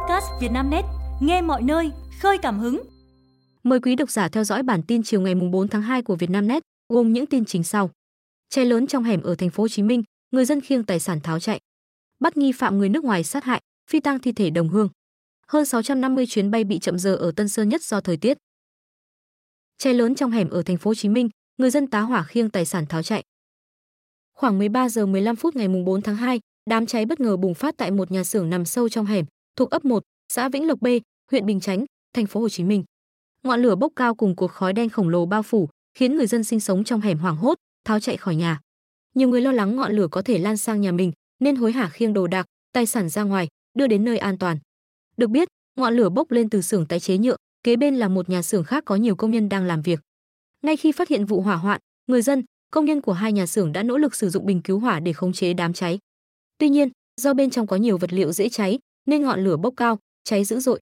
podcast Vietnamnet, nghe mọi nơi, khơi cảm hứng. Mời quý độc giả theo dõi bản tin chiều ngày 4 tháng 2 của Vietnamnet, gồm những tin chính sau. Cháy lớn trong hẻm ở thành phố Hồ Chí Minh, người dân khiêng tài sản tháo chạy. Bắt nghi phạm người nước ngoài sát hại, phi tang thi thể đồng hương. Hơn 650 chuyến bay bị chậm giờ ở Tân Sơn Nhất do thời tiết. Cháy lớn trong hẻm ở thành phố Hồ Chí Minh, người dân tá hỏa khiêng tài sản tháo chạy. Khoảng 13 giờ 15 phút ngày 4 tháng 2, đám cháy bất ngờ bùng phát tại một nhà xưởng nằm sâu trong hẻm, thuộc ấp 1, xã Vĩnh Lộc B, huyện Bình Chánh, thành phố Hồ Chí Minh. Ngọn lửa bốc cao cùng cột khói đen khổng lồ bao phủ, khiến người dân sinh sống trong hẻm hoảng hốt, tháo chạy khỏi nhà. Nhiều người lo lắng ngọn lửa có thể lan sang nhà mình, nên hối hả khiêng đồ đạc, tài sản ra ngoài, đưa đến nơi an toàn. Được biết, ngọn lửa bốc lên từ xưởng tái chế nhựa, kế bên là một nhà xưởng khác có nhiều công nhân đang làm việc. Ngay khi phát hiện vụ hỏa hoạn, người dân, công nhân của hai nhà xưởng đã nỗ lực sử dụng bình cứu hỏa để khống chế đám cháy. Tuy nhiên, do bên trong có nhiều vật liệu dễ cháy, nên ngọn lửa bốc cao, cháy dữ dội.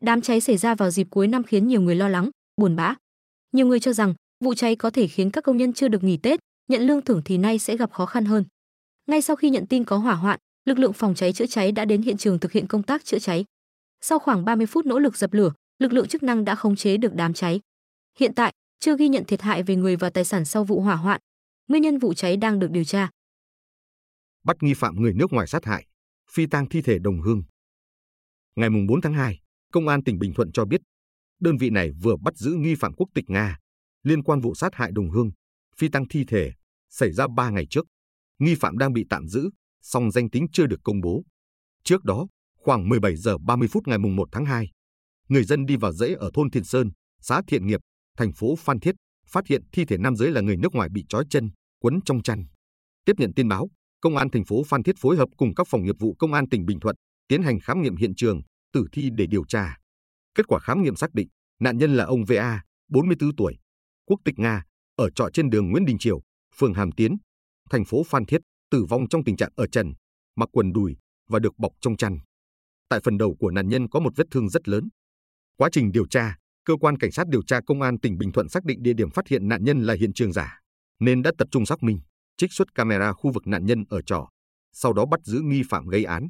Đám cháy xảy ra vào dịp cuối năm khiến nhiều người lo lắng, buồn bã. Nhiều người cho rằng vụ cháy có thể khiến các công nhân chưa được nghỉ Tết, nhận lương thưởng thì nay sẽ gặp khó khăn hơn. Ngay sau khi nhận tin có hỏa hoạn, lực lượng phòng cháy chữa cháy đã đến hiện trường thực hiện công tác chữa cháy. Sau khoảng 30 phút nỗ lực dập lửa, lực lượng chức năng đã khống chế được đám cháy. Hiện tại, chưa ghi nhận thiệt hại về người và tài sản sau vụ hỏa hoạn. Nguyên nhân vụ cháy đang được điều tra. Bắt nghi phạm người nước ngoài sát hại, phi tang thi thể đồng hương. Ngày 4 tháng 2, Công an tỉnh Bình Thuận cho biết, đơn vị này vừa bắt giữ nghi phạm quốc tịch Nga liên quan vụ sát hại đồng hương, phi tăng thi thể xảy ra 3 ngày trước. Nghi phạm đang bị tạm giữ, song danh tính chưa được công bố. Trước đó, khoảng 17 giờ 30 phút ngày 1 tháng 2, người dân đi vào dãy ở thôn Thiền Sơn, xã Thiện Nghiệp, thành phố Phan Thiết, phát hiện thi thể nam giới là người nước ngoài bị trói chân, quấn trong chăn. Tiếp nhận tin báo, Công an thành phố Phan Thiết phối hợp cùng các phòng nghiệp vụ Công an tỉnh Bình Thuận tiến hành khám nghiệm hiện trường, tử thi để điều tra. Kết quả khám nghiệm xác định, nạn nhân là ông VA, 44 tuổi, quốc tịch Nga, ở trọ trên đường Nguyễn Đình Triều, phường Hàm Tiến, thành phố Phan Thiết, tử vong trong tình trạng ở trần, mặc quần đùi và được bọc trong chăn. Tại phần đầu của nạn nhân có một vết thương rất lớn. Quá trình điều tra, cơ quan cảnh sát điều tra công an tỉnh Bình Thuận xác định địa điểm phát hiện nạn nhân là hiện trường giả, nên đã tập trung xác minh, trích xuất camera khu vực nạn nhân ở trọ, sau đó bắt giữ nghi phạm gây án.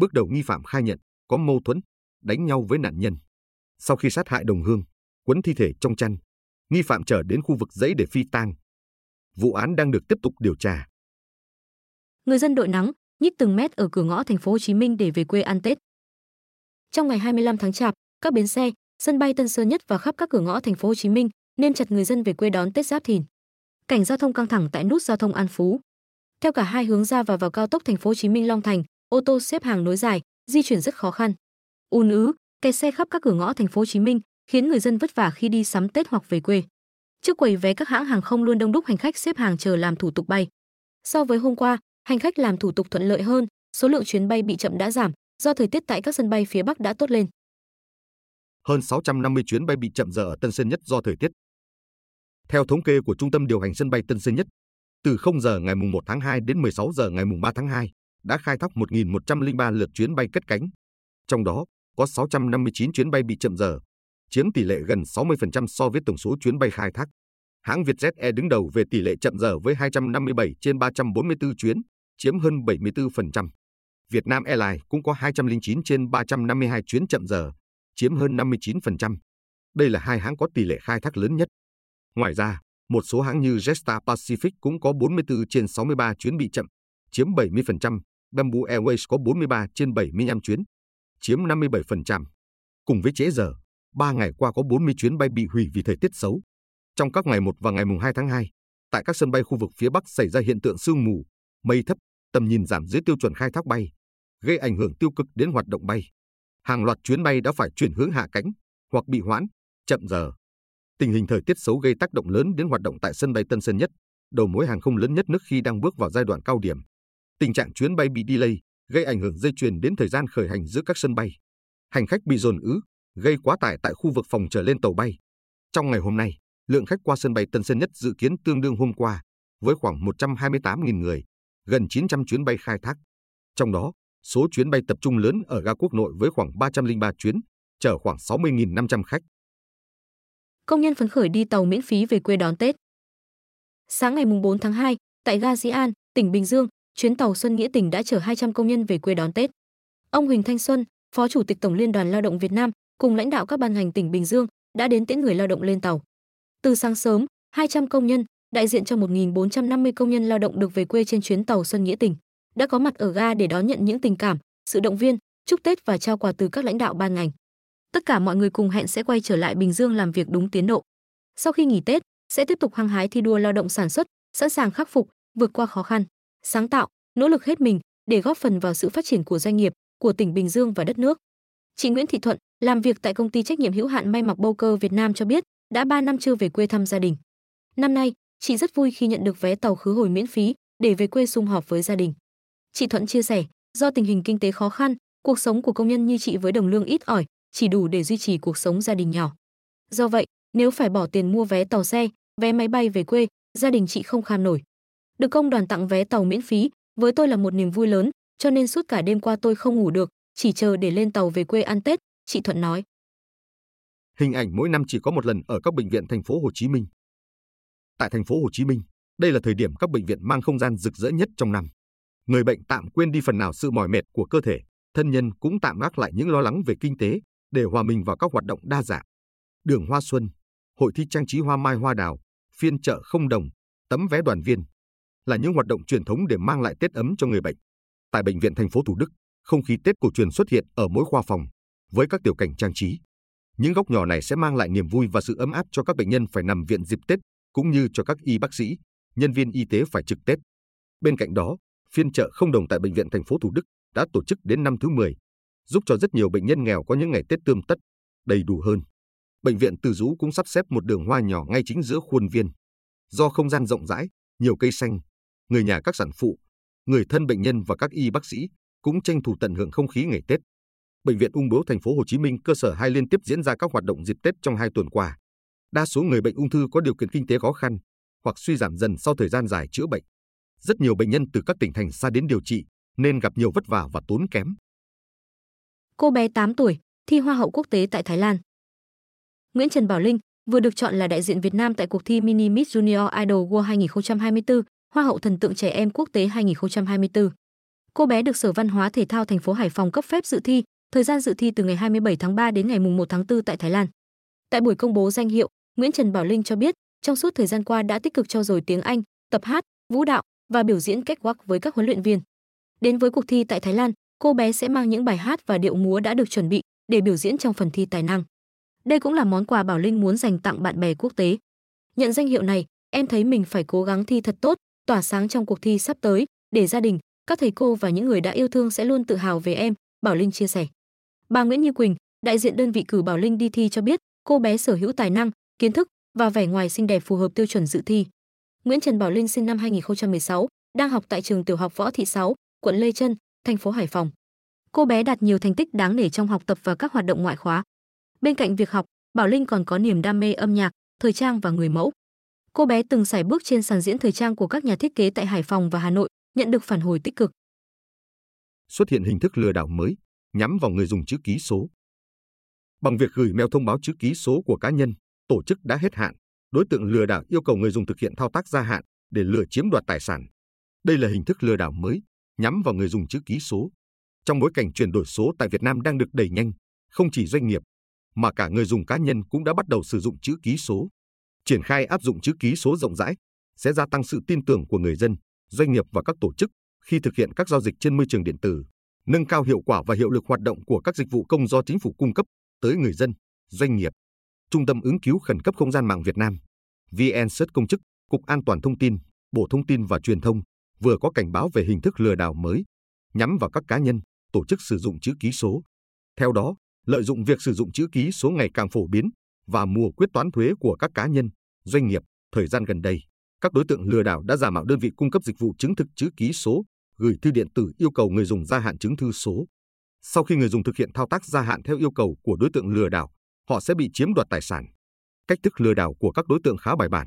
Bước đầu nghi phạm khai nhận có mâu thuẫn, đánh nhau với nạn nhân. Sau khi sát hại đồng hương, quấn thi thể trong chăn, nghi phạm trở đến khu vực dãy để phi tang. Vụ án đang được tiếp tục điều tra. Người dân đội nắng nhích từng mét ở cửa ngõ thành phố Hồ Chí Minh để về quê ăn Tết. Trong ngày 25 tháng Chạp, các bến xe, sân bay Tân Sơn Nhất và khắp các cửa ngõ thành phố Hồ Chí Minh nên chặt người dân về quê đón Tết Giáp Thìn. Cảnh giao thông căng thẳng tại nút giao thông An Phú. Theo cả hai hướng ra và vào cao tốc thành phố Hồ Chí Minh Long Thành, ô tô xếp hàng nối dài, di chuyển rất khó khăn. Ùn ứ, kẹt xe khắp các cửa ngõ thành phố Hồ Chí Minh khiến người dân vất vả khi đi sắm Tết hoặc về quê. Trước quầy vé các hãng hàng không luôn đông đúc hành khách xếp hàng chờ làm thủ tục bay. So với hôm qua, hành khách làm thủ tục thuận lợi hơn, số lượng chuyến bay bị chậm đã giảm do thời tiết tại các sân bay phía Bắc đã tốt lên. Hơn 650 chuyến bay bị chậm giờ ở Tân Sơn Nhất do thời tiết. Theo thống kê của Trung tâm điều hành sân bay Tân Sơn Nhất, từ 0 giờ ngày 1 tháng 2 đến 16 giờ ngày 3 tháng 2, đã khai thác 1.103 lượt chuyến bay cất cánh. Trong đó, có 659 chuyến bay bị chậm giờ, chiếm tỷ lệ gần 60% so với tổng số chuyến bay khai thác. Hãng Vietjet Air đứng đầu về tỷ lệ chậm giờ với 257 trên 344 chuyến, chiếm hơn 74%. Vietnam Airlines cũng có 209 trên 352 chuyến chậm giờ, chiếm hơn 59%. Đây là hai hãng có tỷ lệ khai thác lớn nhất. Ngoài ra, một số hãng như Jetstar Pacific cũng có 44 trên 63 chuyến bị chậm, chiếm 70%, Bamboo Airways có 43 trên 75 chuyến, chiếm 57%. Cùng với trễ giờ, 3 ngày qua có 40 chuyến bay bị hủy vì thời tiết xấu. Trong các ngày 1 và ngày 2 tháng 2, tại các sân bay khu vực phía Bắc xảy ra hiện tượng sương mù, mây thấp, tầm nhìn giảm dưới tiêu chuẩn khai thác bay, gây ảnh hưởng tiêu cực đến hoạt động bay. Hàng loạt chuyến bay đã phải chuyển hướng hạ cánh hoặc bị hoãn, chậm giờ. Tình hình thời tiết xấu gây tác động lớn đến hoạt động tại sân bay Tân Sơn Nhất, đầu mối hàng không lớn nhất nước khi đang bước vào giai đoạn cao điểm. Tình trạng chuyến bay bị delay gây ảnh hưởng dây chuyền đến thời gian khởi hành giữa các sân bay. Hành khách bị dồn ứ, gây quá tải tại khu vực phòng trở lên tàu bay. Trong ngày hôm nay, lượng khách qua sân bay Tân Sơn Nhất dự kiến tương đương hôm qua, với khoảng 128.000 người, gần 900 chuyến bay khai thác. Trong đó, số chuyến bay tập trung lớn ở ga quốc nội với khoảng 303 chuyến, chở khoảng 60.500 khách. Công nhân phấn khởi đi tàu miễn phí về quê đón Tết. Sáng ngày 4 tháng 2, tại ga Dĩ An, tỉnh Bình Dương, chuyến tàu Xuân Nghĩa tỉnh đã chở 200 công nhân về quê đón Tết. Ông Huỳnh Thanh Xuân, Phó Chủ tịch Tổng Liên đoàn Lao động Việt Nam cùng lãnh đạo các ban ngành tỉnh Bình Dương đã đến tiễn người lao động lên tàu. Từ sáng sớm, 200 công nhân, đại diện cho 1.450 công nhân lao động được về quê trên chuyến tàu Xuân Nghĩa tỉnh, đã có mặt ở ga để đón nhận những tình cảm, sự động viên, chúc Tết và trao quà từ các lãnh đạo ban ngành. Tất cả mọi người cùng hẹn sẽ quay trở lại Bình Dương làm việc đúng tiến độ. Sau khi nghỉ Tết, sẽ tiếp tục hăng hái thi đua lao động sản xuất, sẵn sàng khắc phục, vượt qua khó khăn, sáng tạo, nỗ lực hết mình để góp phần vào sự phát triển của doanh nghiệp, của tỉnh Bình Dương và đất nước. Chị Nguyễn Thị Thuận, làm việc tại công ty trách nhiệm hữu hạn may mặc Bowker Việt Nam cho biết, đã 3 năm chưa về quê thăm gia đình. Năm nay, chị rất vui khi nhận được vé tàu khứ hồi miễn phí để về quê sum họp với gia đình. Chị Thuận chia sẻ, do tình hình kinh tế khó khăn, cuộc sống của công nhân như chị với đồng lương ít ỏi chỉ đủ để duy trì cuộc sống gia đình nhỏ. Do vậy, nếu phải bỏ tiền mua vé tàu xe, vé máy bay về quê, gia đình chị không kham nổi. Được công đoàn tặng vé tàu miễn phí, với tôi là một niềm vui lớn, cho nên suốt cả đêm qua tôi không ngủ được, chỉ chờ để lên tàu về quê ăn Tết, chị Thuận nói. Hình ảnh mỗi năm chỉ có một lần ở các bệnh viện thành phố Hồ Chí Minh. Tại thành phố Hồ Chí Minh, đây là thời điểm các bệnh viện mang không gian rực rỡ nhất trong năm. Người bệnh tạm quên đi phần nào sự mỏi mệt của cơ thể, thân nhân cũng tạm gác lại những lo lắng về kinh tế để hòa mình vào các hoạt động đa dạng. Đường Hoa Xuân, hội thi trang trí hoa mai hoa đào, phiên chợ không đồng, tấm vé đoàn viên là những hoạt động truyền thống để mang lại Tết ấm cho người bệnh. Tại bệnh viện thành phố Thủ Đức, không khí Tết cổ truyền xuất hiện ở mỗi khoa phòng với các tiểu cảnh trang trí. Những góc nhỏ này sẽ mang lại niềm vui và sự ấm áp cho các bệnh nhân phải nằm viện dịp Tết cũng như cho các y bác sĩ, nhân viên y tế phải trực Tết. Bên cạnh đó, phiên chợ không đồng tại bệnh viện thành phố Thủ Đức đã tổ chức đến năm thứ 10, giúp cho rất nhiều bệnh nhân nghèo có những ngày Tết tươm tất, đầy đủ hơn. Bệnh viện Từ Dũ cũng sắp xếp một đường hoa nhỏ ngay chính giữa khuôn viên. Do không gian rộng rãi, nhiều cây xanh, người nhà các sản phụ, người thân bệnh nhân và các y bác sĩ cũng tranh thủ tận hưởng không khí ngày Tết. Bệnh viện Ung bướu thành phố Hồ Chí Minh cơ sở hai liên tiếp diễn ra các hoạt động dịp Tết trong hai tuần qua. Đa số người bệnh ung thư có điều kiện kinh tế khó khăn hoặc suy giảm dần sau thời gian dài chữa bệnh. Rất nhiều bệnh nhân từ các tỉnh thành xa đến điều trị nên gặp nhiều vất vả và tốn kém. Cô bé 8 tuổi, thi Hoa hậu quốc tế tại Thái Lan. Nguyễn Trần Bảo Linh vừa được chọn là đại diện Việt Nam tại cuộc thi Mini Miss Junior Idol World 2024, Hoa hậu thần tượng trẻ em quốc tế 2024. Cô bé được Sở Văn hóa Thể thao thành phố Hải Phòng cấp phép dự thi, thời gian dự thi từ ngày 27 tháng 3 đến ngày 1 tháng 4 tại Thái Lan. Tại buổi công bố danh hiệu, Nguyễn Trần Bảo Linh cho biết, trong suốt thời gian qua đã tích cực trau dồi tiếng Anh, tập hát, vũ đạo và biểu diễn cách quắc với các huấn luyện viên. Đến với cuộc thi tại Thái Lan, cô bé sẽ mang những bài hát và điệu múa đã được chuẩn bị để biểu diễn trong phần thi tài năng. Đây cũng là món quà Bảo Linh muốn dành tặng bạn bè quốc tế. Nhận danh hiệu này, em thấy mình phải cố gắng thi thật tốt, tỏa sáng trong cuộc thi sắp tới, để gia đình, các thầy cô và những người đã yêu thương sẽ luôn tự hào về em, Bảo Linh chia sẻ. Bà Nguyễn Như Quỳnh, đại diện đơn vị cử Bảo Linh đi thi cho biết, cô bé sở hữu tài năng, kiến thức và vẻ ngoài xinh đẹp phù hợp tiêu chuẩn dự thi. Nguyễn Trần Bảo Linh sinh năm 2016, đang học tại trường tiểu học Võ Thị 6, quận Lê Trân, thành phố Hải Phòng. Cô bé đạt nhiều thành tích đáng nể trong học tập và các hoạt động ngoại khóa. Bên cạnh việc học, Bảo Linh còn có niềm đam mê âm nhạc, thời trang và người mẫu. Cô bé từng sải bước trên sàn diễn thời trang của các nhà thiết kế tại Hải Phòng và Hà Nội, nhận được phản hồi tích cực. Xuất hiện hình thức lừa đảo mới nhắm vào người dùng chữ ký số. Bằng việc gửi mail thông báo chữ ký số của cá nhân, tổ chức đã hết hạn, đối tượng lừa đảo yêu cầu người dùng thực hiện thao tác gia hạn để lừa chiếm đoạt tài sản. Đây là hình thức lừa đảo mới nhắm vào người dùng chữ ký số. Trong bối cảnh chuyển đổi số tại Việt Nam đang được đẩy nhanh, không chỉ doanh nghiệp mà cả người dùng cá nhân cũng đã bắt đầu sử dụng chữ ký số. Triển khai áp dụng chữ ký số rộng rãi sẽ gia tăng sự tin tưởng của người dân, doanh nghiệp và các tổ chức khi thực hiện các giao dịch trên môi trường điện tử, nâng cao hiệu quả và hiệu lực hoạt động của các dịch vụ công do chính phủ cung cấp tới người dân, doanh nghiệp. Trung tâm ứng cứu khẩn cấp không gian mạng Việt Nam, VNSET công chức, Cục An toàn thông tin, Bộ Thông tin và Truyền thông vừa có cảnh báo về hình thức lừa đảo mới nhắm vào các cá nhân, tổ chức sử dụng chữ ký số. Theo đó, lợi dụng việc sử dụng chữ ký số ngày càng phổ biến và mùa quyết toán thuế của các cá nhân, doanh nghiệp, thời gian gần đây, các đối tượng lừa đảo đã giả mạo đơn vị cung cấp dịch vụ chứng thực chữ ký số, gửi thư điện tử yêu cầu người dùng gia hạn chứng thư số. Sau khi người dùng thực hiện thao tác gia hạn theo yêu cầu của đối tượng lừa đảo, họ sẽ bị chiếm đoạt tài sản. Cách thức lừa đảo của các đối tượng khá bài bản.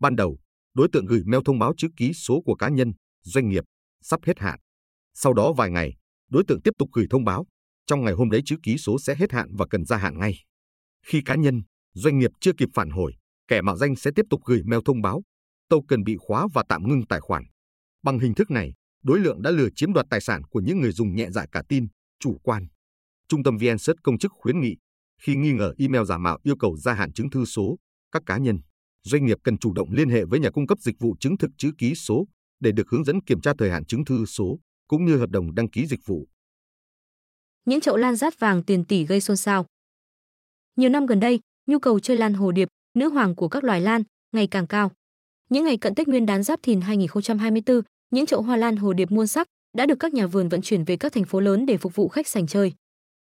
Ban đầu, đối tượng gửi mail thông báo chữ ký số của cá nhân, doanh nghiệp sắp hết hạn. Sau đó vài ngày, đối tượng tiếp tục gửi thông báo, trong ngày hôm đấy chữ ký số sẽ hết hạn và cần gia hạn ngay. Khi cá nhân, doanh nghiệp chưa kịp phản hồi, kẻ mạo danh sẽ tiếp tục gửi mail thông báo, token bị khóa và tạm ngưng tài khoản. Bằng hình thức này, đối lượng đã lừa chiếm đoạt tài sản của những người dùng nhẹ dạ cả tin, chủ quan. Trung tâm VN công chức khuyến nghị khi nghi ngờ email giả mạo yêu cầu gia hạn chứng thư số, các cá nhân, doanh nghiệp cần chủ động liên hệ với nhà cung cấp dịch vụ chứng thực chữ ký số để được hướng dẫn kiểm tra thời hạn chứng thư số cũng như hợp đồng đăng ký dịch vụ. Những chậu lan rát vàng tiền tỷ gây xôn xao. Nhiều năm gần đây, nhu cầu chơi lan hồ điệp, nữ hoàng của các loài lan, ngày càng cao. Những ngày cận Tết Nguyên đán Giáp Thìn 2024, những chậu hoa lan hồ điệp muôn sắc đã được các nhà vườn vận chuyển về các thành phố lớn để phục vụ khách sành chơi.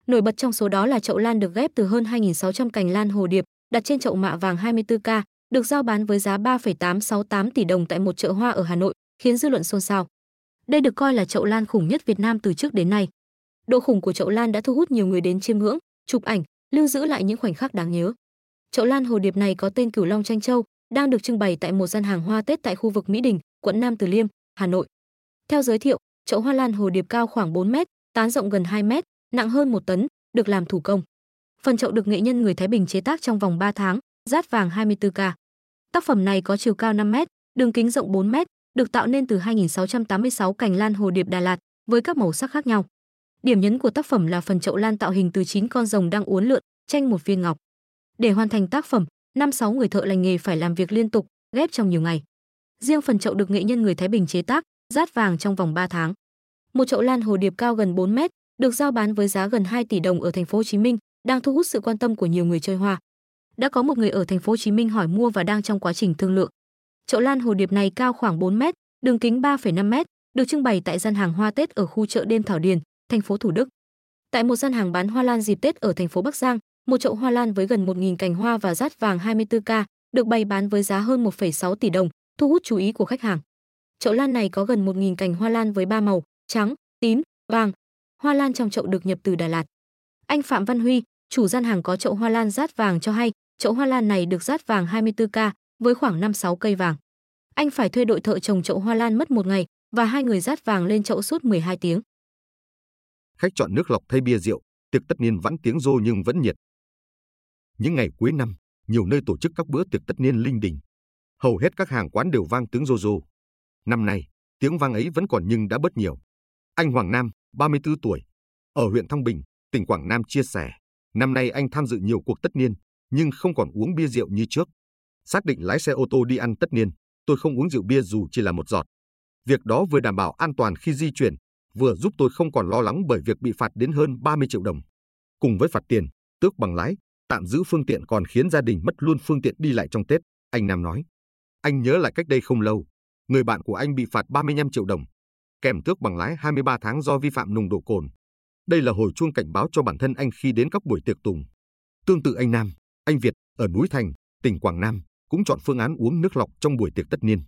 Nổi bật trong số đó là chậu lan được ghép từ hơn 2.600 cành lan hồ điệp đặt trên chậu mạ vàng 24K, được giao bán với giá 3,868 tỷ đồng tại một chợ hoa ở Hà Nội, khiến dư luận xôn xao. Đây được coi là chậu lan khủng nhất Việt Nam từ trước đến nay. Độ khủng của chậu lan đã thu hút nhiều người đến chiêm ngưỡng, chụp ảnh, lưu giữ lại những khoảnh khắc đáng nhớ. Chậu lan hồ điệp này có tên Cửu Long Tranh Châu, đang được trưng bày tại một gian hàng hoa Tết tại khu vực Mỹ Đình, quận Nam Từ Liêm, Hà Nội. Theo giới thiệu, chậu hoa lan hồ điệp cao khoảng 4 mét, tán rộng gần 2 mét, nặng hơn 1 tấn, được làm thủ công. Phần chậu được nghệ nhân người Thái Bình chế tác trong vòng 3 tháng, rát vàng 24K. Tác phẩm này có chiều cao 5 mét, đường kính rộng 4 mét, được tạo nên từ 2686 cành lan hồ điệp Đà Lạt với các màu sắc khác nhau. Điểm nhấn của tác phẩm là phần chậu lan tạo hình từ 9 con rồng đang uốn lượn, tranh một viên ngọc. Để hoàn thành tác phẩm, năm sáu người thợ lành nghề phải làm việc liên tục, ghép trong nhiều ngày. Riêng phần chậu được nghệ nhân người Thái Bình chế tác, rát vàng trong vòng 3 tháng. Một chậu lan hồ điệp cao gần 4 mét, được giao bán với giá gần 2 tỷ đồng ở thành phố Hồ Chí Minh, đang thu hút sự quan tâm của nhiều người chơi hoa. Đã có một người ở thành phố Hồ Chí Minh hỏi mua và đang trong quá trình thương lượng. Chậu lan hồ điệp này cao khoảng 4 mét, đường kính 3,5 mét, được trưng bày tại gian hàng hoa Tết ở khu chợ đêm Thảo Điền, thành phố Thủ Đức. Tại một gian hàng bán hoa lan dịp Tết ở thành phố Bắc Giang, một chậu hoa lan với gần 1.000 cành hoa và rát vàng 24K được bày bán với giá hơn 1,6 tỷ đồng, thu hút chú ý của khách hàng. Chậu lan này có gần 1.000 cành hoa lan với ba màu, trắng, tím, vàng. Hoa lan trong chậu được nhập từ Đà Lạt. Anh Phạm Văn Huy, chủ gian hàng có chậu hoa lan rát vàng cho hay, chậu hoa lan này được rát vàng 24K với khoảng 5-6 cây vàng. Anh phải thuê đội thợ trồng chậu hoa lan mất một ngày và hai người rát vàng lên chậu suốt 12 tiếng. Khách chọn nước lọc thay bia rượu, tiệc tất niên vẫn tiếng rô nhưng vẫn nhiệt. Những ngày cuối năm, nhiều nơi tổ chức các bữa tiệc tất niên linh đình. Hầu hết các hàng quán đều vang tiếng rô rô. Năm nay, tiếng vang ấy vẫn còn nhưng đã bớt nhiều. Anh Hoàng Nam, 34 tuổi, ở huyện Thăng Bình, tỉnh Quảng Nam chia sẻ, năm nay anh tham dự nhiều cuộc tất niên, nhưng không còn uống bia rượu như trước. Xác định lái xe ô tô đi ăn tất niên, tôi không uống rượu bia dù chỉ là một giọt. Việc đó vừa đảm bảo an toàn khi di chuyển, vừa giúp tôi không còn lo lắng bởi việc bị phạt đến hơn 30 triệu đồng. Cùng với phạt tiền, tước bằng lái, tạm giữ phương tiện còn khiến gia đình mất luôn phương tiện đi lại trong Tết, anh Nam nói. Anh nhớ lại cách đây không lâu, người bạn của anh bị phạt 35 triệu đồng, kèm tước bằng lái 23 tháng do vi phạm nồng độ cồn. Đây là hồi chuông cảnh báo cho bản thân anh khi đến các buổi tiệc tùng. Tương tự anh Nam, anh Việt ở núi Thành, tỉnh Quảng Nam cũng chọn phương án uống nước lọc trong buổi tiệc tất niên.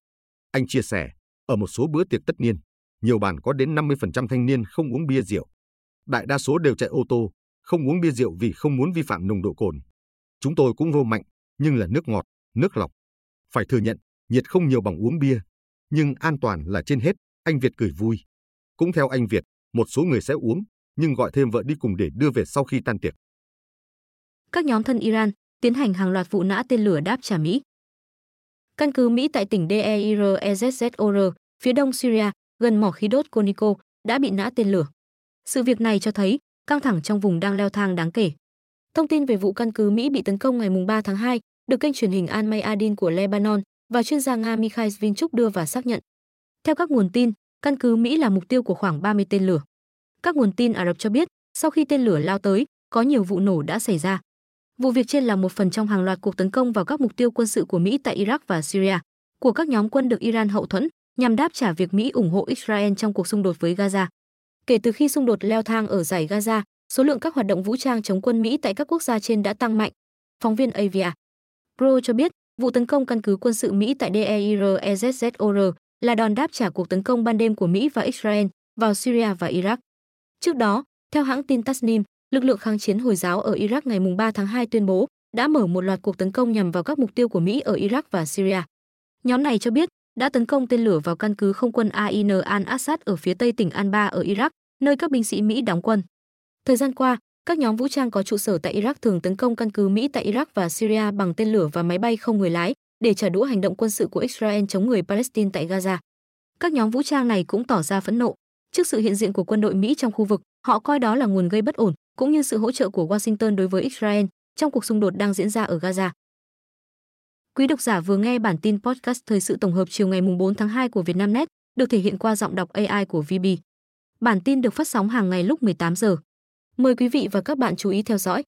Anh chia sẻ, ở một số bữa tiệc tất niên, nhiều bàn có đến 50% thanh niên không uống bia rượu. Đại đa số đều chạy ô tô, không uống bia rượu vì không muốn vi phạm nồng độ cồn. Chúng tôi cũng vô mạnh, nhưng là nước ngọt, nước lọc. Phải thừa nhận, nhiệt không nhiều bằng uống bia, nhưng an toàn là trên hết, anh Việt cười vui. Cũng theo anh Việt, một số người sẽ uống, nhưng gọi thêm vợ đi cùng để đưa về sau khi tan tiệc. Các nhóm thân Iran tiến hành hàng loạt vụ nã tên lửa đáp trả Mỹ. Căn cứ Mỹ tại tỉnh Deir Ezzor, phía đông Syria, gần mỏ khí đốt Conico, đã bị nã tên lửa. Sự việc này cho thấy căng thẳng trong vùng đang leo thang đáng kể. Thông tin về vụ căn cứ Mỹ bị tấn công ngày 3 tháng 2 được kênh truyền hình Al Mayadin của Lebanon và chuyên gia Nga Mikhail Vinchuk đưa và xác nhận. Theo các nguồn tin, căn cứ Mỹ là mục tiêu của khoảng 30 tên lửa. Các nguồn tin Ả Rập cho biết, sau khi tên lửa lao tới, có nhiều vụ nổ đã xảy ra. Vụ việc trên là một phần trong hàng loạt cuộc tấn công vào các mục tiêu quân sự của Mỹ tại Iraq và Syria, của các nhóm quân được Iran hậu thuẫn nhằm đáp trả việc Mỹ ủng hộ Israel trong cuộc xung đột với Gaza. Kể từ khi xung đột leo thang ở giải Gaza, số lượng các hoạt động vũ trang chống quân Mỹ tại các quốc gia trên đã tăng mạnh. Phóng viên Avia Pro cho biết, vụ tấn công căn cứ quân sự Mỹ tại Deir Ezzor là đòn đáp trả cuộc tấn công ban đêm của Mỹ và Israel vào Syria và Iraq. Trước đó, theo hãng tin Tasnim, lực lượng kháng chiến Hồi giáo ở Iraq ngày 3 tháng 2 tuyên bố đã mở một loạt cuộc tấn công nhằm vào các mục tiêu của Mỹ ở Iraq và Syria. Nhóm này cho biết đã tấn công tên lửa vào căn cứ không quân Ain al-Assad ở phía tây tỉnh Anbar ở Iraq, nơi các binh sĩ Mỹ đóng quân. Thời gian qua, các nhóm vũ trang có trụ sở tại Iraq thường tấn công căn cứ Mỹ tại Iraq và Syria bằng tên lửa và máy bay không người lái để trả đũa hành động quân sự của Israel chống người Palestine tại Gaza. Các nhóm vũ trang này cũng tỏ ra phẫn nộ trước sự hiện diện của quân đội Mỹ trong khu vực, họ coi đó là nguồn gây bất ổn cũng như sự hỗ trợ của Washington đối với Israel trong cuộc xung đột đang diễn ra ở Gaza. Quý độc giả vừa nghe bản tin podcast thời sự tổng hợp chiều ngày 4 tháng 2 của Vietnamnet, được thể hiện qua giọng đọc AI của VB. Bản tin được phát sóng hàng ngày lúc 18 giờ. Mời quý vị và các bạn chú ý theo dõi.